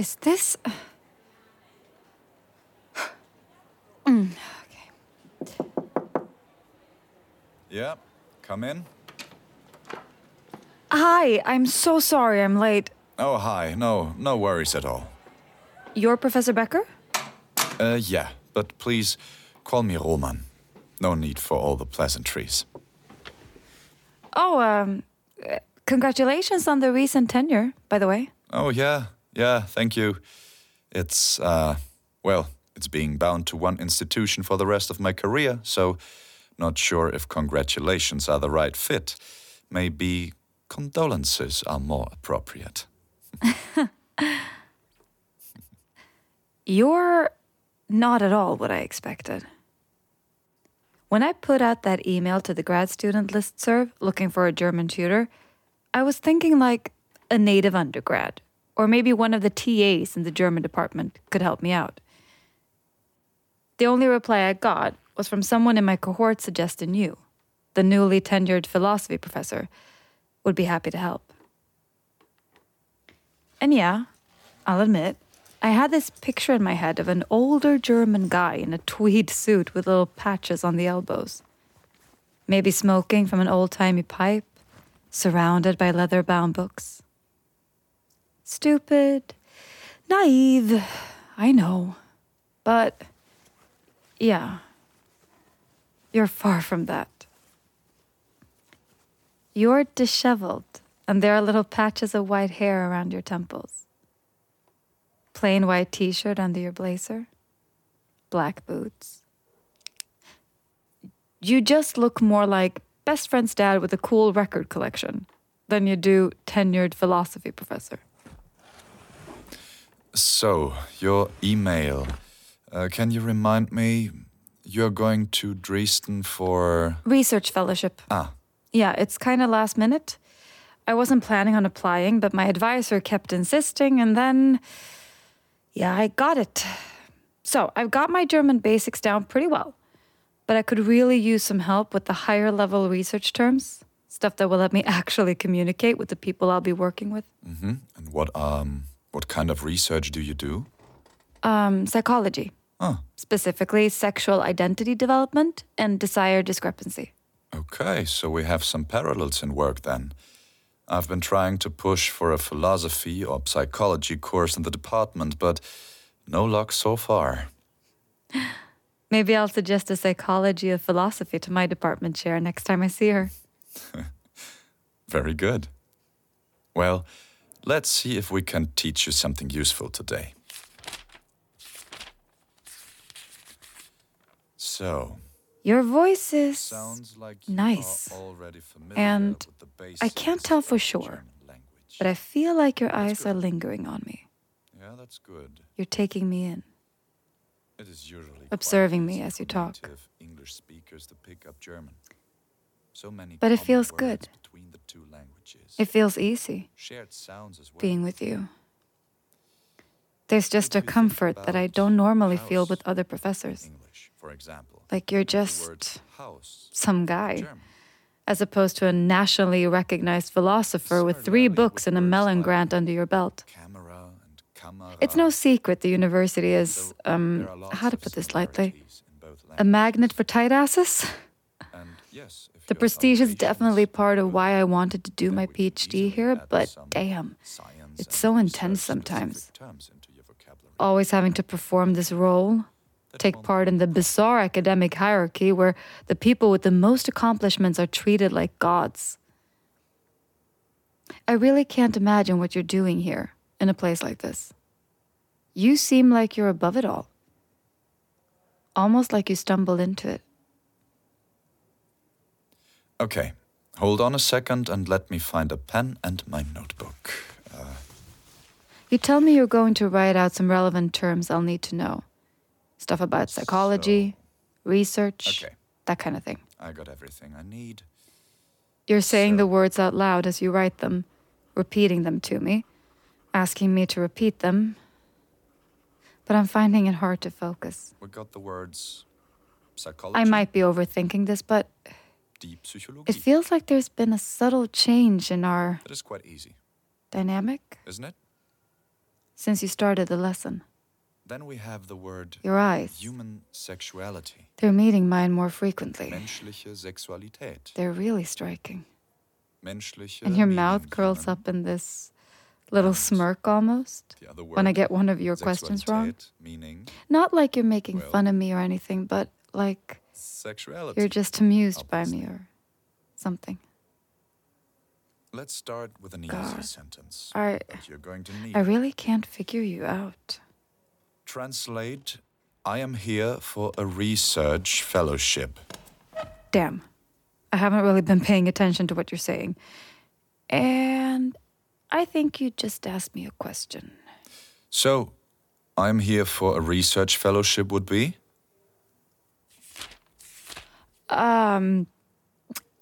Is this. Mm, okay. Yeah, come in. Hi, I'm so sorry I'm late. Oh, hi. No, no worries at all. You're Professor Becker? Uh, yeah, but please call me Roman. No need for all the pleasantries. Oh, um, uh, congratulations on the recent tenure, by the way. Oh, yeah, yeah, thank you. It's, uh, well, it's being bound to one institution for the rest of my career, so not sure if congratulations are the right fit. Maybe condolences are more appropriate. You're not at all what I expected. When I put out that email to the grad student listserv looking for a German tutor, I was thinking like a native undergrad, or maybe one of the TAs in the German department could help me out. The only reply I got was from someone in my cohort suggesting you, the newly tenured philosophy professor, would be happy to help. And yeah, I'll admit, I had this picture in my head of an older German guy in a tweed suit with little patches on the elbows. Maybe smoking from an old timey pipe, surrounded by leather bound books. Stupid, naive, I know. But, yeah, you're far from that. You're disheveled, and there are little patches of white hair around your temples. Plain white t shirt under your blazer, black boots. You just look more like best friend's dad with a cool record collection than you do tenured philosophy professor. So, your email. Uh, can you remind me? You're going to Dresden for. Research fellowship. Ah, Yeah, it's kind of last minute. I wasn't planning on applying, but my advisor kept insisting, and then. Yeah, I got it. So I've got my German basics down pretty well, but I could really use some help with the higher level research terms, stuff that will let me actually communicate with the people I'll be working with. Mm-hmm. And what um what kind of research do you do? Um, psychology, Oh, specifically sexual identity development and desire discrepancy. okay. So we have some parallels in work then. I've been trying to push for a philosophy or psychology course in the department, but no luck so far. Maybe I'll suggest a psychology of philosophy to my department chair next time I see her. Very good. Well, let's see if we can teach you something useful today. So, Your voice is. like nice. And I can't tell for sure, but I feel like your eyes are lingering on me. yeah, that's good. You're taking me in. It is usually Observing me as you talk. So many But it feels good. between the two languages. It feels easy Shared sounds as well. being with you. There's just a comfort that I don't normally feel with other professors. English, for example. Like you're just some guy, German. as opposed to a nationally recognized philosopher with three books and a Mellon grant under your belt. Camera and camera. It's no secret the university is, um, there are lots how to put this lightly, similarities in both a magnet for tight asses. And yes, The prestige is definitely part of why I wanted to do my PhD here, but damn, it's so intense sometimes. always having to perform this role, take part in the bizarre academic hierarchy where the people with the most accomplishments are treated like gods. I really can't imagine what you're doing here in a place like this. You seem like you're above it all. Almost like you stumbled into it. Okay, hold on a second and let me find a pen and my notebook. Uh, You tell me you're going to write out some relevant terms I'll need to know. Stuff about psychology, research, Okay. that kind of thing. I got everything I need. You're saying the words out loud as you write them, repeating them to me, asking me to repeat them. But I'm finding it hard to focus. We got the words psychology, I might be overthinking this, but. It feels like there's been a subtle change in our that is quite easy, dynamic. isn't it? since you started the lesson. Then we have the word Your eyes. human sexuality. They're meeting mine more frequently. Menschliche Sexualität. They're really striking. Menschliche And your mouth curls human. up in this little smirk almost. When I get one of your questions wrong. Meaning Not like you're making Well- fun of me or anything, but like sexuality. you're just amused by me or something. Let's start with an easy God. sentence. I, you're going to need. I really can't figure you out. Translate I am here for a research fellowship. Damn. I haven't really been paying attention to what you're saying. And I think you just asked me a question. So, I'm here for a research fellowship would be? Ähm,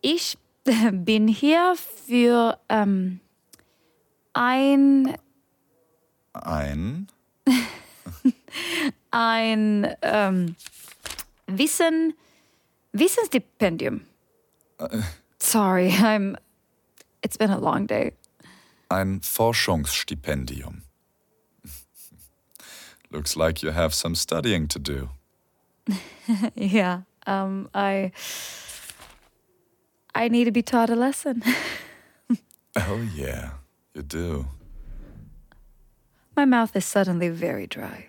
ich bin hier für ähm, ein, Ein ein ähm, Wissen, Wissensstipendium. Sorry, I'm. It's been a long day. ein Forschungsstipendium. Looks like you have some studying to do. Yeah, um, I. I need to be taught a lesson. Oh, yeah, you do. My mouth is suddenly very dry.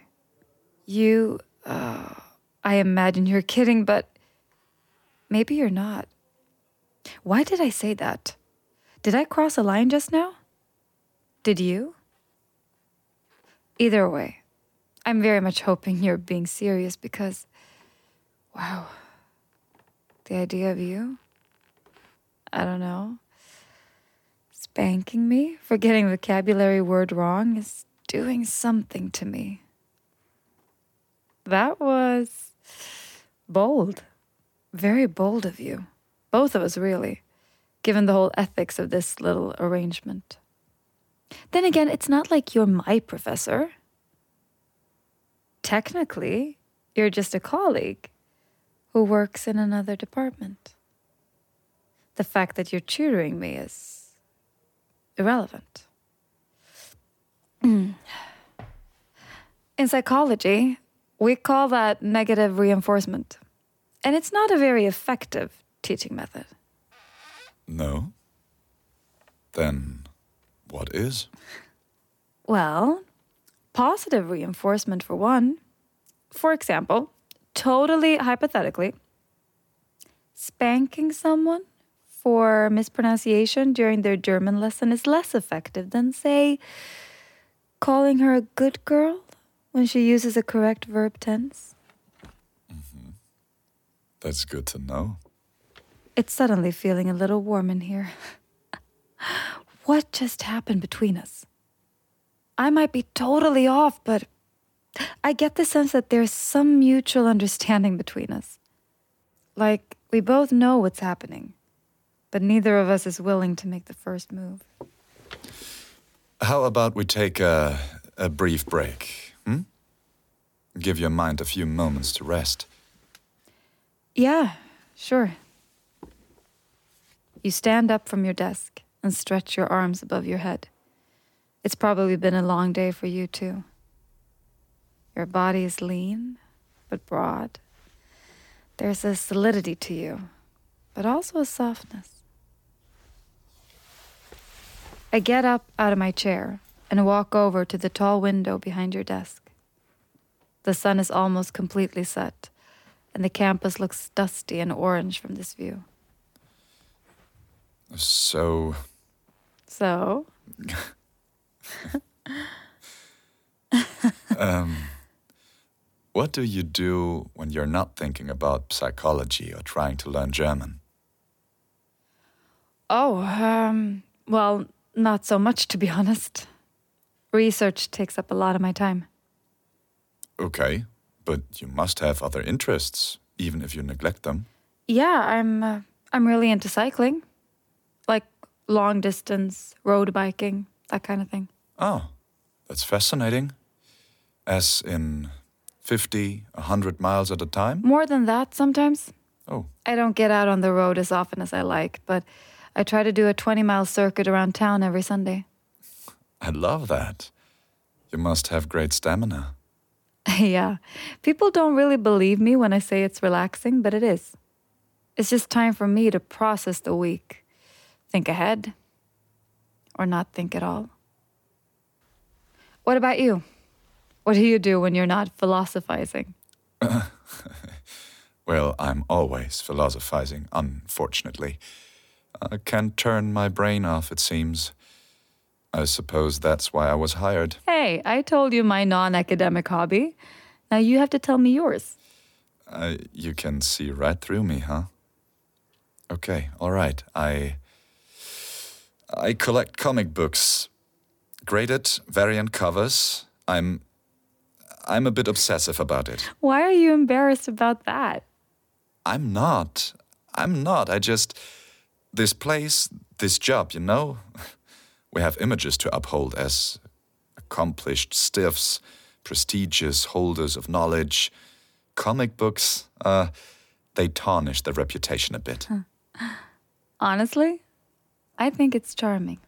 You, uh, I imagine you're kidding, but maybe you're not. Why did I say that? Did I cross a line just now? Did you? Either way, I'm very much hoping you're being serious because, wow, the idea of you, I don't know, spanking me for getting vocabulary word wrong is doing something to me. That was bold. Very bold of you. Both of us, really, given the whole ethics of this little arrangement. Then again, it's not like you're my professor. Technically, you're just a colleague who works in another department. The fact that you're tutoring me is irrelevant. In psychology, we call that negative reinforcement. And it's not a very effective teaching method. No? Then what is? Well, positive reinforcement for one. For example, totally hypothetically, spanking someone for mispronunciation during their German lesson is less effective than, say, calling her a good girl when she uses a correct verb tense. Mm-hmm. That's good to know. It's suddenly feeling a little warm in here. what just happened between us? I might be totally off, but I get the sense that there's some mutual understanding between us. Like, we both know what's happening, but neither of us is willing to make the first move. How about we take a, a brief break? Hmm? Give your mind a few moments to rest. Yeah, sure. You stand up from your desk and stretch your arms above your head. It's probably been a long day for you, too. Your body is lean, but broad. There's a solidity to you, but also a softness. I get up out of my chair and walk over to the tall window behind your desk. The sun is almost completely set, and the campus looks dusty and orange from this view. So, So, um, what do you do when you're not thinking about psychology or trying to learn German? oh, um, well, not so much to be honest. Research takes up a lot of my time. Okay, but you must have other interests, even if you neglect them. Yeah, I'm uh, I'm really into cycling. Like long distance road biking, that kind of thing. Oh, that's fascinating. As in 50, 100 miles at a time? More than that sometimes. Oh, I don't get out on the road as often as I like, but I try to do a 20 mile circuit around town every Sunday. I love that. You must have great stamina. yeah, people don't really believe me when I say it's relaxing, but it is. It's just time for me to process the week, think ahead, or not think at all. What about you? What do you do when you're not philosophizing? Well, I'm always philosophizing, unfortunately. I can't turn my brain off, it seems. I suppose that's why I was hired. Hey, I told you my non academic hobby. Now you have to tell me yours. Uh, you can see right through me, huh? Okay, all right. I I collect comic books, graded variant covers. I'm I'm a bit obsessive about it. Why are you embarrassed about that? I'm not. I'm not. I just this place, this job, you know. We have images to uphold as accomplished stiffs, prestigious holders of knowledge. Comic books, uh, they tarnish their reputation a bit. Honestly, I think it's charming.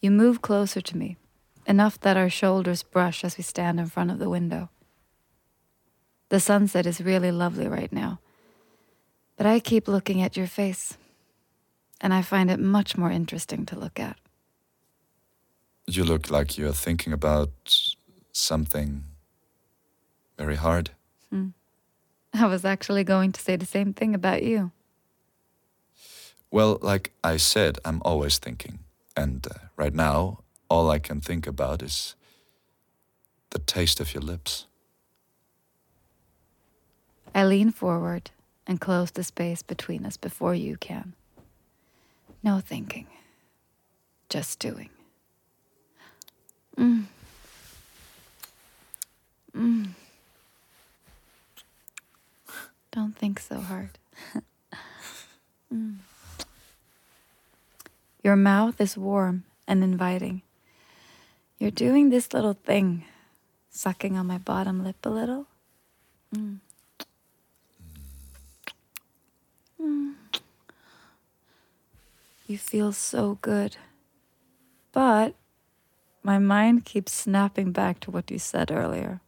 You move closer to me, enough that our shoulders brush as we stand in front of the window. The sunset is really lovely right now, but I keep looking at your face, and I find it much more interesting to look at. You look like you're thinking about something very hard. Hmm. I was actually going to say the same thing about you. Well, like I said, I'm always thinking. And uh, right now, all I can think about is the taste of your lips. I lean forward and close the space between us before you can. No thinking, just doing. Mm. Mm. Don't think so hard. Mm. Your mouth is warm and inviting. You're doing this little thing, sucking on my bottom lip a little. Mm. You feel so good. But my mind keeps snapping back to what you said earlier.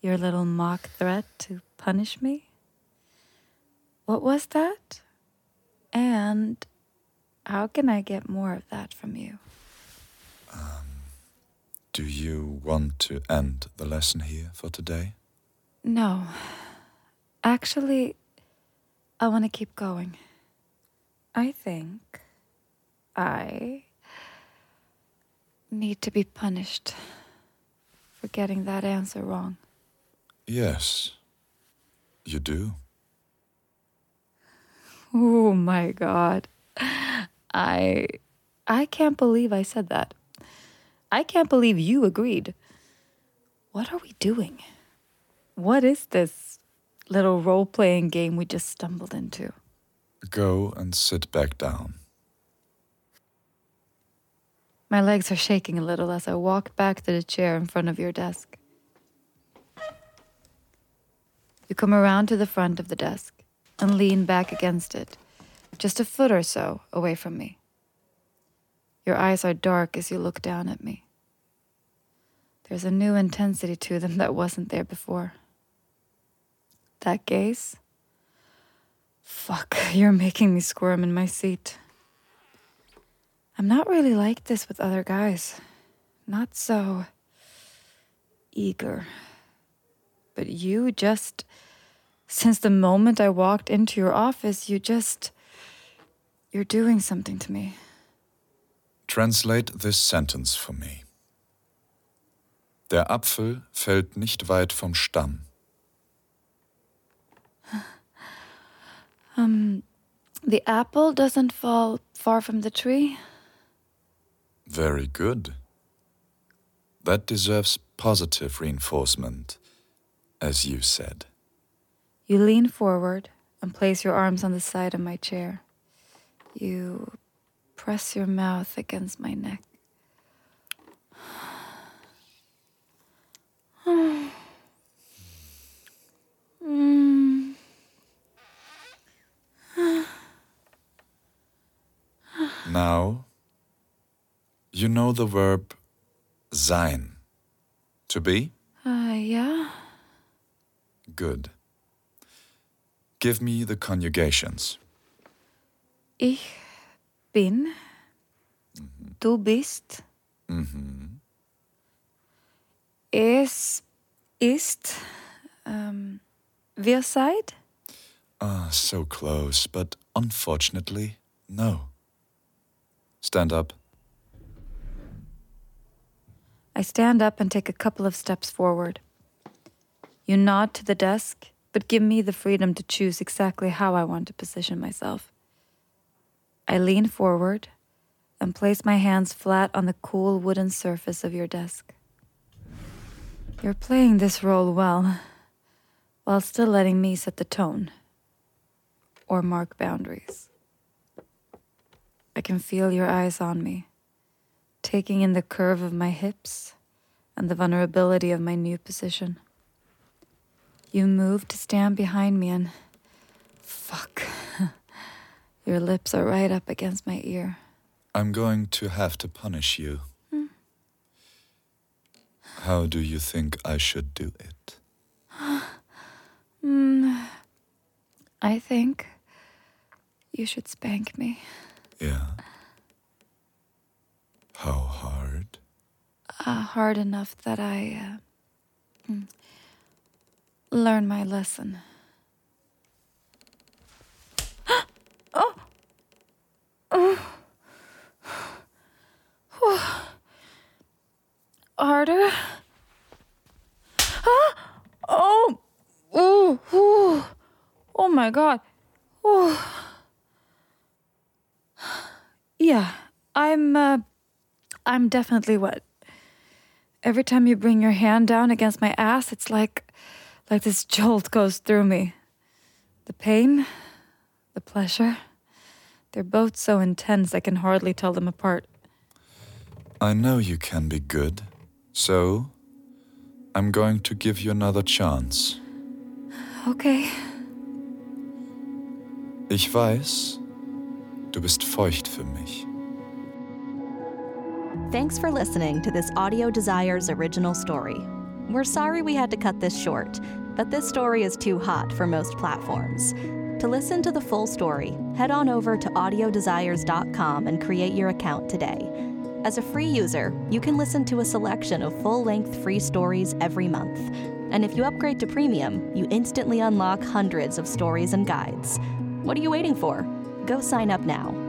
Your little mock threat to punish me? What was that? And how can I get more of that from you? Do you want to end the lesson here for today? No. Actually, I want to keep going. I think I need to be punished for getting that answer wrong. Yes, you do. Oh my god. I I can't believe I said that. I can't believe you agreed. What are we doing? What is this little role-playing game we just stumbled into? Go and sit back down. My legs are shaking a little as I walk back to the chair in front of your desk. You come around to the front of the desk and lean back against it, just a foot or so away from me. Your eyes are dark as you look down at me. There's a new intensity to them that wasn't there before. That gaze? Fuck, you're making me squirm in my seat. I'm not really like this with other guys. Not so eager. But you just. Since the moment I walked into your office, you just. You're doing something to me. Translate this sentence for me. Der Apfel fällt nicht weit vom Stamm. Um, the apple doesn't fall far from the tree. Very good. That deserves positive reinforcement, as you said. You lean forward and place your arms on the side of my chair. You press your mouth against my neck. Mm. Now, You know the verb sein. To be? Uh, yeah? Good. Give me the conjugations. Ich bin. Du bist. Mhm. Es ist. Ähm, wir seid. Ah, so close, but unfortunately, no. Stand up. I stand up and take a couple of steps forward. You nod to the desk, but give me the freedom to choose exactly how I want to position myself. I lean forward and place my hands flat on the cool wooden surface of your desk. You're playing this role well, while still letting me set the tone or mark boundaries. I can feel your eyes on me taking in the curve of my hips and the vulnerability of my new position. You move to stand behind me and. Fuck. Your lips are right up against my ear. I'm going to have to punish you. How do you think I should do it? Hmm. I think you should spank me. Yeah. How hard? Uh, hard enough that I uh, mm, learn my lesson. oh. Oh. Harder. Ah! Oh. Oh. Oh. Oh my god. Oh. Yeah, I'm uh, I'm definitely wet. Every time you bring your hand down against my ass, it's like like this jolt goes through me. The pain, the pleasure, they're both so intense I can hardly tell them apart. I know you can be good, so I'm going to give you another chance. Okay. Ich weiß, du bist feucht für mich. Thanks for listening to this Audio Desires original story. We're sorry we had to cut this short, but this story is too hot for most platforms. To listen to the full story, head on over to audiodesires.com and create your account today. As a free user, you can listen to a selection of full length free stories every month. And if you upgrade to premium, you instantly unlock hundreds of stories and guides. What are you waiting for? Go sign up now